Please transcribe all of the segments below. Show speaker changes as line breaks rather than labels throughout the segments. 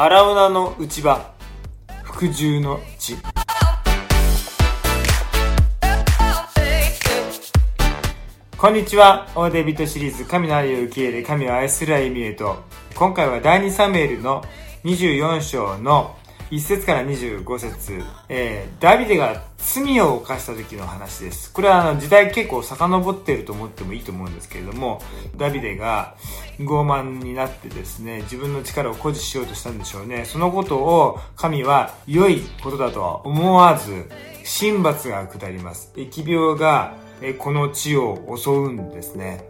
荒女の内場服従の地こんにちは。オーデビットシリーズ、神の愛を受け入れ、神を愛する歩みへと。今回は第2サムエルの24章の1節から25節、えー、ダビデが罪を犯した時の話です。これはあの時代結構遡っていると思ってもいいと思うんですけれども、ダビデが傲慢になってですね、自分の力を誇示しようとしたんでしょうね。そのことを神は良いことだとは思わず、神罰が下ります。疫病がこの地を襲うんですね。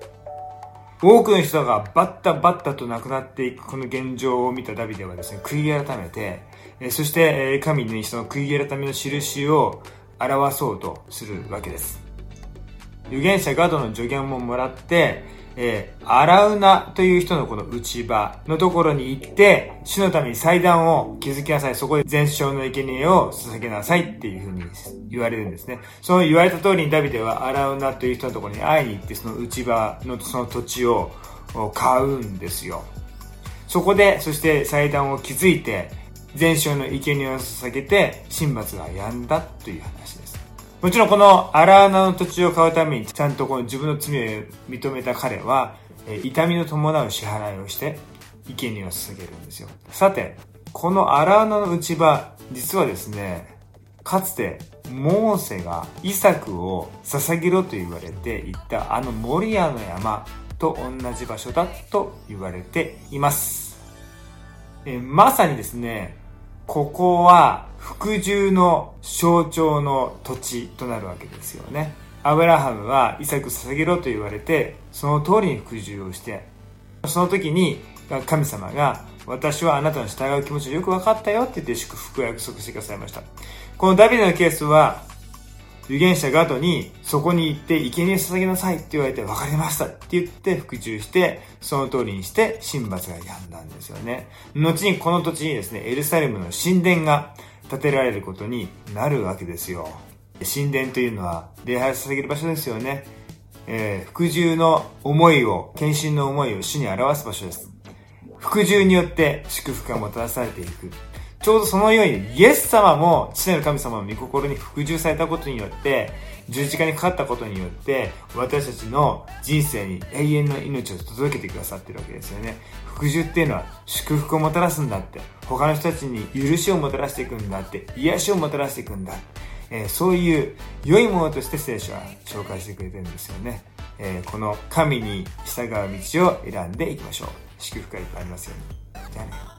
多くの人がバッタバッタと亡くなっていくこの現状を見たダビデはですね、悔い改めて、そして神にその悔い改めの印を表そうとするわけです。預言者ガドの助言ももらって、えー、アラウナという人のこの内場のところに行って、主のために祭壇を築きなさい。そこで全焼の生贄を捧げなさいっていうふうに言われるんですね。その言われた通りにダビデはアラウナという人のところに会いに行って、その内場のその土地を買うんですよ。そこで、そして祭壇を築いて、全焼の生贄を捧げて、神罰が止んだという話です。もちろんこの荒穴の土地を買うためにちゃんとこの自分の罪を認めた彼は、痛みの伴う支払いをして、生贄を捧げるんですよ。さて、この荒穴の内場、実はですね、かつてモーセがイサクを捧げろと言われていったあのモリアの山と同じ場所だと言われています。えまさにですね、ここは服従の象徴の土地となるわけですよね。アブラハムはイサク捧げろと言われて、その通りに服従をして、その時に神様が私はあなたの従う気持ちをよく分かったよって言って祝福を約束してくださいました。このダビデのケースは預言者ガドにそこに行って生贄捧げなさいって言われて分かりましたって言って服従して、その通りにして神罰が止んだんですよね。後にこの土地にですね、エルサレムの神殿が建てられることになるわけですよ。神殿というのは礼拝を捧げる場所ですよね。えー、服従の思いを、献身の思いを主に表す場所です。服従によって祝福がもたらされていく。ちょうどそのように、イエス様も、父なる神様の御心に服従されたことによって、十字架にかかったことによって、私たちの人生に永遠の命を届けてくださってるわけですよね。服従っていうのは祝福をもたらすんだって、他の人たちに許しをもたらしていくんだって、癒しをもたらしていくんだ。えー、そういう良いものとして聖書は紹介してくれてるんですよね。えー、この神に従う道を選んでいきましょう。祝福がいっぱいありますように。じゃあね。